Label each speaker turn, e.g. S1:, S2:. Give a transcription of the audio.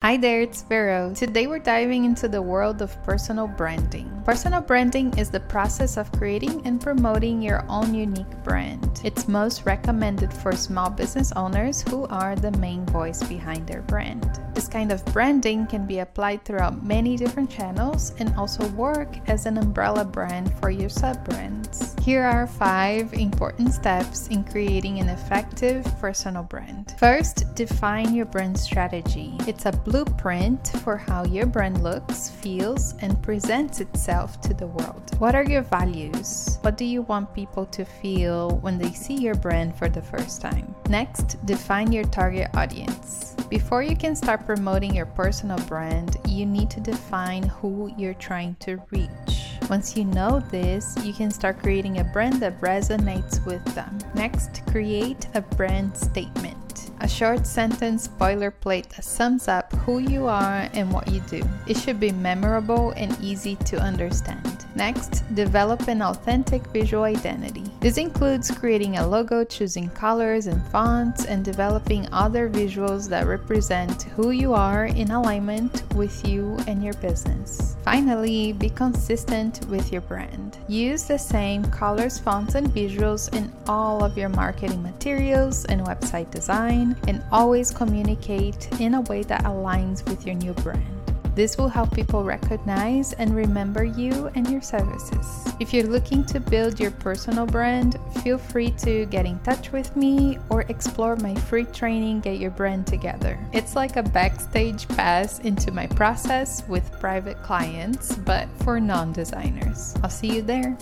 S1: Hi there, it's Vero. Today we're diving into the world of personal branding. Personal branding is the process of creating and promoting your own unique brand. It's most recommended for small business owners who are the main voice behind their brand. This kind of branding can be applied throughout many different channels and also work as an umbrella brand for your sub brands. Here are five important steps in creating an effective personal brand. First, define your brand strategy. It's a blueprint for how your brand looks, feels, and presents itself to the world. What are your values? What do you want people to feel when they see your brand for the first time? Next, define your target audience. Before you can start promoting your personal brand, you need to define who you're trying to reach. Once you know this, you can start creating a brand that resonates with them. Next, create a brand statement. A short sentence boilerplate that sums up who you are and what you do. It should be memorable and easy to understand. Next, develop an authentic visual identity. This includes creating a logo, choosing colors and fonts, and developing other visuals that represent who you are in alignment with you and your business. Finally, be consistent with your brand. Use the same colors, fonts, and visuals in all of your marketing materials and website design, and always communicate in a way that aligns with your new brand. This will help people recognize and remember you and your services. If you're looking to build your personal brand, feel free to get in touch with me or explore my free training Get Your Brand Together. It's like a backstage pass into my process with private clients, but for non designers. I'll see you there.